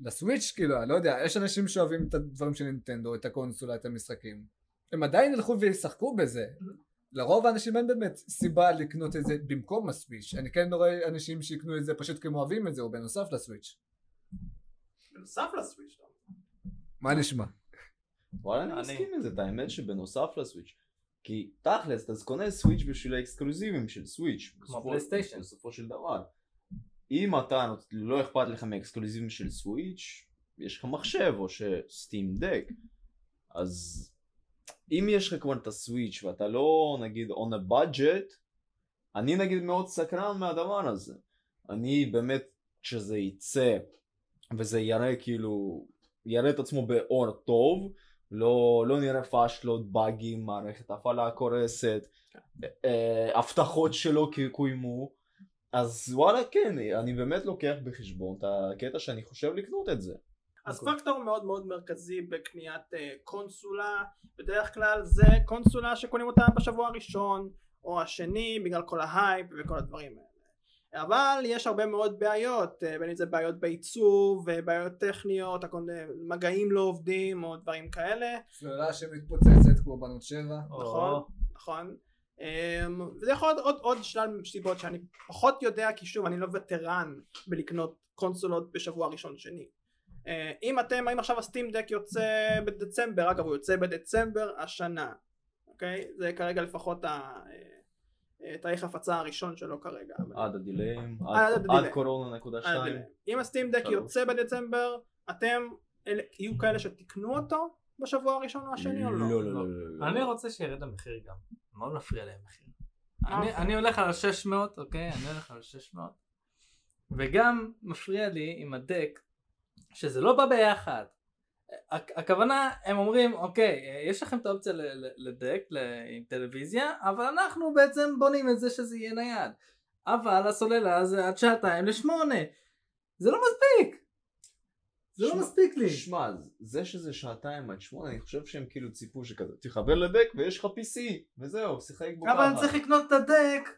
לסוויץ' כאילו, אני לא יודע, יש אנשים שאוהבים את הדברים של נינטנדו, את הקונסולה, את המשחקים. הם עדיין ילכו וישחקו בזה. לרוב האנשים אין באמת סיבה לקנות את זה במקום הסוויץ'. אני כן רואה אנשים שיקנו את זה פשוט כי הם אוהבים את זה, או בנוסף לסוויץ'.
בנוסף לסוויץ'. אומר.
מה נשמע?
וואלה אני מסכים עם זה, את האמת שבנוסף לסוויץ'. כי תכלס, אתה קונה סוויץ' בשביל האקסקלוזיבים של סוויץ'. בסופו-
פלייסטיישן.
בסופו של דבר. אם אתה לא אכפת לך מאקסקלוזיבים של סוויץ', יש לך מחשב או שסטים דק, אז אם יש לך כבר את הסוויץ' ואתה לא נגיד on a budget, אני נגיד מאוד סקרן מהדבר הזה. אני באמת, כשזה יצא וזה יראה כאילו, יראה את עצמו באור טוב, לא, לא נראה פאשלות, באגים, מערכת הפעלה קורסת, אה, הבטחות שלא קוימו, אז וואלה כן, אני באמת לוקח בחשבון את הקטע שאני חושב לקנות את זה.
אז פקטור מאוד מאוד מרכזי בקניית uh, קונסולה, בדרך כלל זה קונסולה שקונים אותה בשבוע הראשון או השני בגלל כל ההייפ וכל הדברים האלה. אבל יש הרבה מאוד בעיות, בין אם זה בעיות בעיצוב, בעיות טכניות, מגעים לא עובדים או דברים כאלה.
צלולה שמתפוצצת כמו בנות שבע.
נכון, נכון. וזה יכול להיות עוד, עוד שלל סיבות שאני פחות יודע כי שוב אני לא וטרן בלקנות קונסולות בשבוע ראשון שני. אם אתם, האם עכשיו הסטים דק יוצא בדצמבר, אגב הוא יוצא בדצמבר השנה, אוקיי? זה כרגע לפחות ה... תאריך הפצה הראשון שלו כרגע.
עד הדיליים,
עד,
עד, עד קורונה נקודה שתיים.
אם הסטים דק יוצא בדצמבר, אתם יהיו כאלה שתקנו אותו בשבוע הראשון או השני או לא?
לא, לא, לא, לא.
אני רוצה שירד המחיר גם. מאוד מפריע להם מחיר. אני הולך על ה-600, אוקיי? אני הולך על ה-600. וגם מפריע לי עם הדק, שזה לא בא ביחד. הכוונה הם אומרים אוקיי יש לכם את האופציה לדק עם טלוויזיה אבל אנחנו בעצם בונים את זה שזה יהיה נייד. אבל הסוללה זה עד שעתיים לשמונה. זה לא מספיק. זה לא מספיק לי.
שמע זה שזה שעתיים עד שמונה אני חושב שהם כאילו ציפו שכזה תחבר לדק ויש לך PC וזהו שיחק בו
ככה אבל אני צריך לקנות את הדק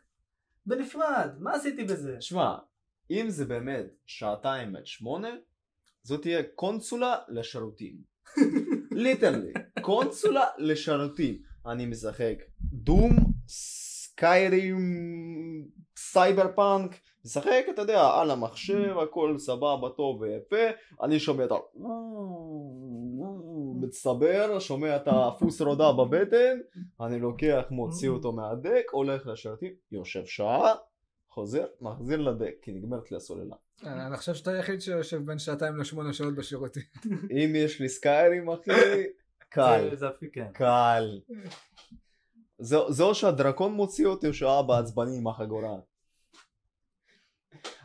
בנפרד. מה עשיתי בזה?
שמע אם זה באמת שעתיים עד שמונה זאת תהיה קונסולה לשירותים. literally, קונסולה לשירותים. אני משחק Doom, Skyrim, Cyberpunk, משחק אתה יודע על המחשב הכל סבבה טוב ויפה אני שומע את ה... מצטבר שומע את הפוס רודה בבטן אני לוקח מוציא אותו מהדק הולך לשירותים יושב שעה חוזר מחזיר לדק כי נגמרת לי הסוללה
אני חושב שאתה היחיד שיושב בין שעתיים לשמונה שעות בשירותים.
אם יש לי סקיירים אחי, קל.
זה כן.
קל. זה או שהדרקון מוציא אותי או שהאבא עצבני עם החגורה.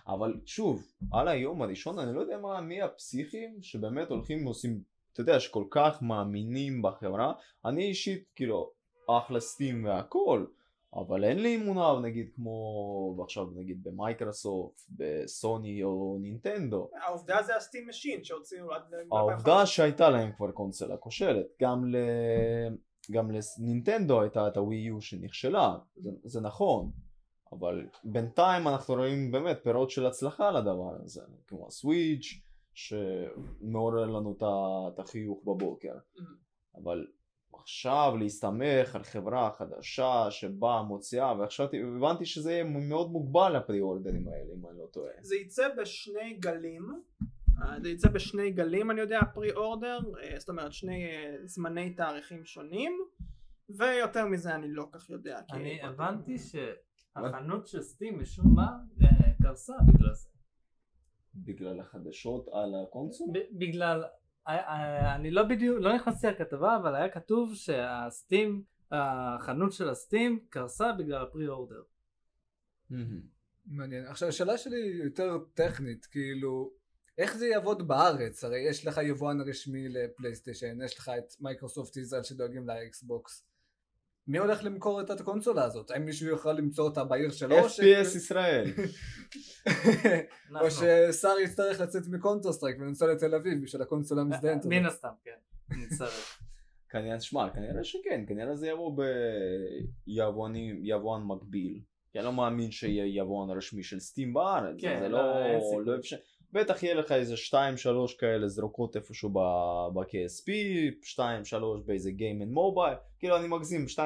אבל שוב, על היום הראשון אני לא יודע מה, מי הפסיכים שבאמת הולכים ועושים, אתה יודע, שכל כך מאמינים בחברה. אני אישית, כאילו, אחלה סטים והכל. אבל אין לי אמונה נגיד כמו עכשיו נגיד במייקרוסופט, בסוני או נינטנדו.
העובדה זה ה Steam Machine שהוציאו עד...
העובדה שהייתה להם כבר קונסולה כושלת, גם, ל... גם לנינטנדו הייתה את הווי יו שנכשלה, זה, זה נכון, אבל בינתיים אנחנו רואים באמת פירות של הצלחה לדבר הזה, כמו הסוויץ' שמעורר לנו את החיוך בבוקר, mm-hmm. אבל עכשיו להסתמך על חברה חדשה שבאה מוציאה ועכשיו הבנתי שזה יהיה מאוד מוגבל הפרי אורדרים האלה אם אני לא טועה.
זה יצא בשני גלים אה, זה יצא בשני גלים אני יודע פרי אורדר אה, זאת אומרת שני אה, זמני תאריכים שונים ויותר מזה אני לא כך יודע.
אני הבנתי שהחנות של סטים משום מה קרסה בגלל זה.
בגלל החדשות על הקונסול?
בגלל אני לא בדיוק, לא נכנסתי לכתבה אבל היה כתוב שהסטים, החנות של הסטים קרסה בגלל ה pre order.
מעניין. עכשיו השאלה שלי היא יותר טכנית, כאילו איך זה יעבוד בארץ? הרי יש לך יבואן רשמי לפלייסטיישן, יש לך את מייקרוסופט ישראל שדואגים לאקסבוקס. מי הולך למכור את הקונסולה הזאת? האם מישהו יכול למצוא אותה בעיר שלו?
FPS ישראל.
או ששר יצטרך לצאת מ Counter-Strike ולנסוע לתל אביב בשביל הקונסולה המזדיינת
מן הסתם, כן. נצטרך.
כנראה, שמע, כנראה שכן, כנראה זה יבוא ביבואן מקביל. כי אני לא מאמין שיהיה יבואן רשמי של סטים בארץ.
כן,
זה לא, לא אפשר. בטח יהיה לך איזה 2-3 כאלה זרוקות איפשהו ב-KSP, 2-3 באיזה Game and Mobile, כאילו אני מגזים 2-3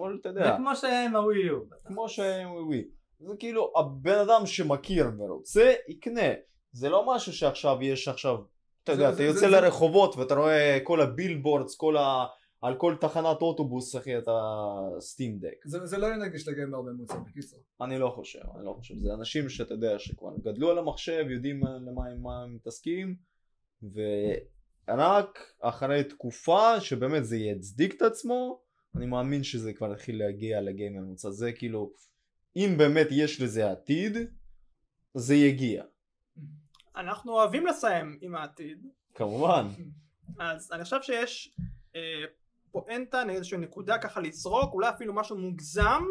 אבל אתה יודע.
זה כמו שהיה עם הווי יו.
כמו שהיה עם הווי זה כאילו הבן אדם שמכיר ורוצה יקנה, זה לא משהו שעכשיו יש עכשיו, אתה יודע, אתה יוצא לרחובות ואתה רואה כל הבילבורדס, כל על כל תחנת אוטובוס אחי אתה סטים דק.
זה זה לא יהיה נגיש לגיימר ממוצע בקיצור.
אני לא חושב, אני לא חושב, זה אנשים שאתה יודע שכבר גדלו על המחשב, יודעים מה- למה הם מתעסקים ורק אחרי תקופה שבאמת זה יצדיק את עצמו, אני מאמין שזה כבר יתחיל להגיע לגיימר ממוצע, זה כאילו, אם באמת יש לזה עתיד, זה יגיע,
אנחנו אוהבים לסיים עם העתיד,
כמובן.
אז אני חושב שיש אה, פואנטה, איזושהי נקודה ככה לזרוק, אולי אפילו משהו מוגזם,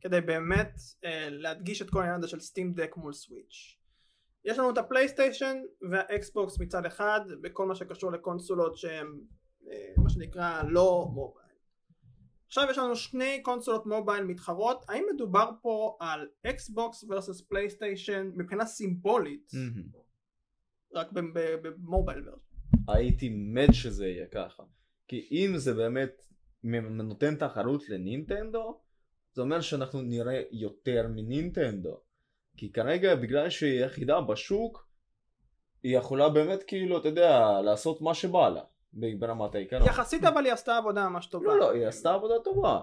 כדי באמת אה, להדגיש את כל העניין הזה של Steam Deck מול סוויץ'. יש לנו את הפלייסטיישן והאקסבוקס מצד אחד, בכל מה שקשור לקונסולות שהן אה, מה שנקרא לא מובייל. עכשיו יש לנו שני קונסולות מובייל מתחרות, האם מדובר פה על אקסבוקס versus פלייסטיישן מבחינה סימבולית,
מהמם.
רק ב- ב- במובייל versus?
הייתי מת שזה יהיה ככה. כי אם זה באמת נותן תחרות לנינטנדו, זה אומר שאנחנו נראה יותר מנינטנדו. כי כרגע בגלל שהיא יחידה בשוק, היא יכולה באמת כאילו, אתה יודע, לעשות מה שבא לה, ברמת העיקרון.
יחסית אבל היא עשתה עבודה ממש טובה.
לא, לא, היא עשתה עבודה טובה.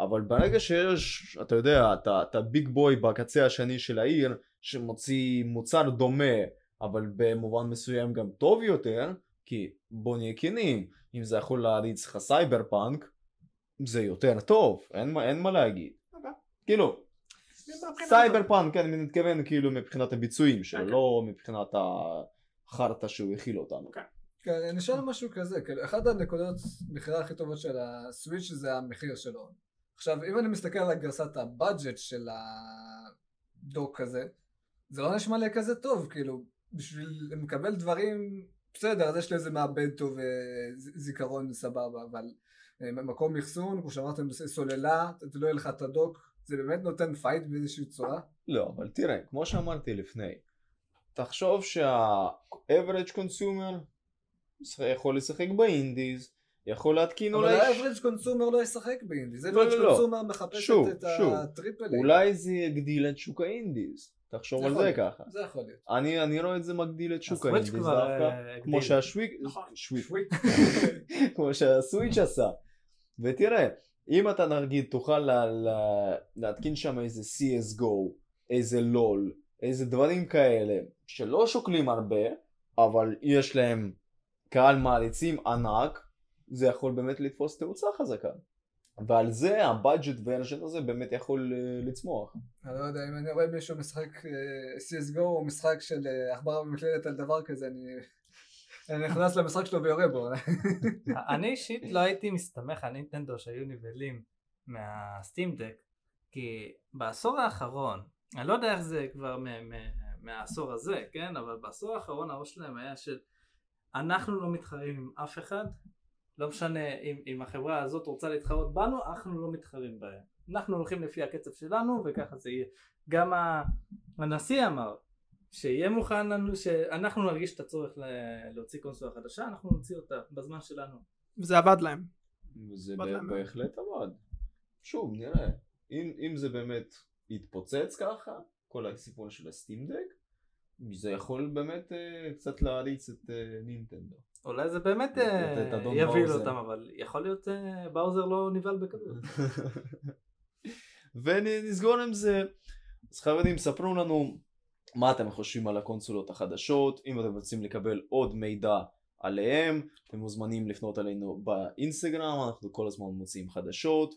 אבל ברגע שיש, אתה יודע, אתה ביג בוי בקצה השני של העיר, שמוציא מוצר דומה, אבל במובן מסוים גם טוב יותר, כי בוא נהיה כנים, אם זה יכול להריץ לך סייבר פאנק, זה יותר טוב, אין, אין מה להגיד.
אוקיי.
כאילו,
Cyber.
punk, כן, אני מתכוון כאילו מבחינת הביצועים שלו,
אוקיי.
לא מבחינת החרטא שהוא האכיל אותנו.
אוקיי.
כן, אני שואל משהו כזה, כאילו, אחת הנקודות מכירה הכי טובות של הסוויץ' זה המחיר שלו. עכשיו, אם אני מסתכל על גרסת ה budget של ה Deck הזה, זה לא נשמע לי כזה טוב, כאילו, בשביל לקבל דברים, בסדר, אז יש לי איזה מעבד טוב וזיכרון סבבה, אבל אה, מקום אחסון, כמו שאמרתם, סוללה, לא יהיה לך את ה dock, זה באמת נותן fight באיזושהי צורה?
לא, אבל תראה, כמו שאמרתי לפני, תחשוב שה-average consumer יכול לשחק ב indies, יכול להתקין
אבל
אולי...
ה average consumer לא ישחק באינדי, זה
לא,
average
לא, לא.
consumer מחפשת את.
ה
triple
A זה יגדיל את שוק האינדיז, תחשוב על זה. ככה.
זה יכול להיות.
אני, אני רואה את זה מגדיל את שוק
כבר,
דווקא,
אה,
כמו
הגדיל.
שהשוויק,
נכון.
שוויק, כמו שהסוויץ' עשה. ותראה, אם אתה נגיד תוכל לה, לה, להתקין שם איזה CSGO, איזה לול, איזה דברים כאלה, שלא שוקלים הרבה, אבל יש להם קהל מעריצים ענק, זה יכול באמת לתפוס תאוצה חזקה. ועל זה הבאג'ט ורשת הזה באמת יכול אה, לצמוח.
אני לא יודע, אם אני רואה מישהו משחק אה, CSGO או משחק של אה, עכבר במקלדת על דבר כזה, אני... אני נכנס למשחק שלו ויורה בו.
אני אישית לא הייתי מסתמך על נינטנדו שהיו נבלים מהסטים דק כי בעשור האחרון אני לא יודע איך זה כבר מהעשור הזה כן אבל בעשור האחרון הראש שלהם היה של אנחנו לא מתחרים עם אף אחד לא משנה אם, אם החברה הזאת רוצה להתחרות בנו אנחנו לא מתחרים בהם אנחנו הולכים לפי הקצב שלנו וככה זה יהיה גם הנשיא אמר שיהיה מוכן לנו שאנחנו נרגיש את הצורך להוציא קונסולה חדשה אנחנו נוציא אותה בזמן שלנו
וזה עבד להם.
וזה
עבד להם.
בהחלט עבד. שוב, נראה. אם, אם זה באמת יתפוצץ ככה, כל הסיפור של הסטים דק, זה יכול באמת אה, קצת להריץ את אה, נינטנדו.
אולי זה באמת אה, יבהיל. אותם אבל יכול להיות אה, באוזר לא נבהל בכדור
ונסגור עם זה. אז חברים, ספרו לנו מה אתם חושבים על הקונסולות החדשות, אם אתם רוצים לקבל עוד מידע עליהם, אתם מוזמנים לפנות אלינו באינסטגרם, אנחנו כל הזמן מוציאים חדשות,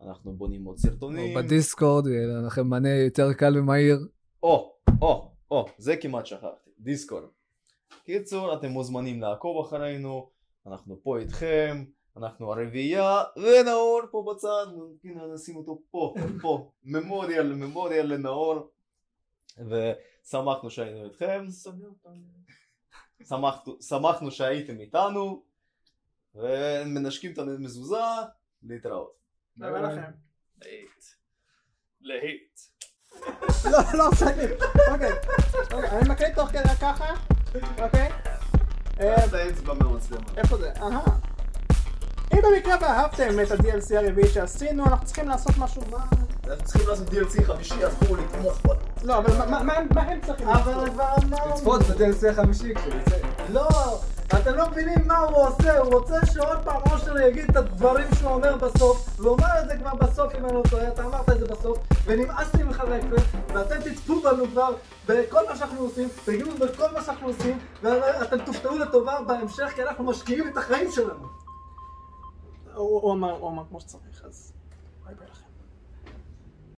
אנחנו בונים עוד סרטונים.
או בדיסקורד, יהיה לכם מענה יותר קל ומהיר.
או, או, או, זה כמעט שכחתי, דיסקורד. קיצור, אתם מוזמנים לעקוב אחרינו, אנחנו פה איתכם, אנחנו הרביעייה, ונאור פה בצד, הנה נשים אותו פה, פה, ממוריאל, ממוריאל לנאור, ושמחנו שהיינו איתכם, שמחנו, שמחנו שהייתם איתנו, ומנשקים את המזוזה, להתראות.
תודה לכם.
להיט. להיט.
לא, לא, סגר. אוקיי. אוקיי, אני מקליט תוך כדי ככה. אוקיי. אה,
את האצבע מהמצלמה.
איפה זה? אהה. אם במקרה ואהבתם את ה-DLC הרביעי שעשינו, אנחנו צריכים לעשות משהו מה...
אנחנו צריכים לעשות DLC חמישי, אז בואו לתמוך בנו.
לא, אבל מה- מה- מה מה הם צריכים לעשות?
אבל כבר לא.
לצפות ב-DLC החמישי כשהוא יצא.
לא,
אתם לא מבינים מה הוא עושה, הוא רוצה שעוד פעם אושר יגיד את הדברים שהוא אומר בסוף, והוא אומר את זה כבר בסוף אם אני לא טועה, אתה אמרת את זה בסוף, ונמאס לי ממך רפת, ואתם תצפו בנו כבר בכל מה שאנחנו עושים, תגידו בכל מה שאנחנו עושים, ואתם תופתעו לטובה בהמשך, כי אנחנו משקיעים את החיים שלנו.
הוא אמר הוא אמר כמו שצריך, אז.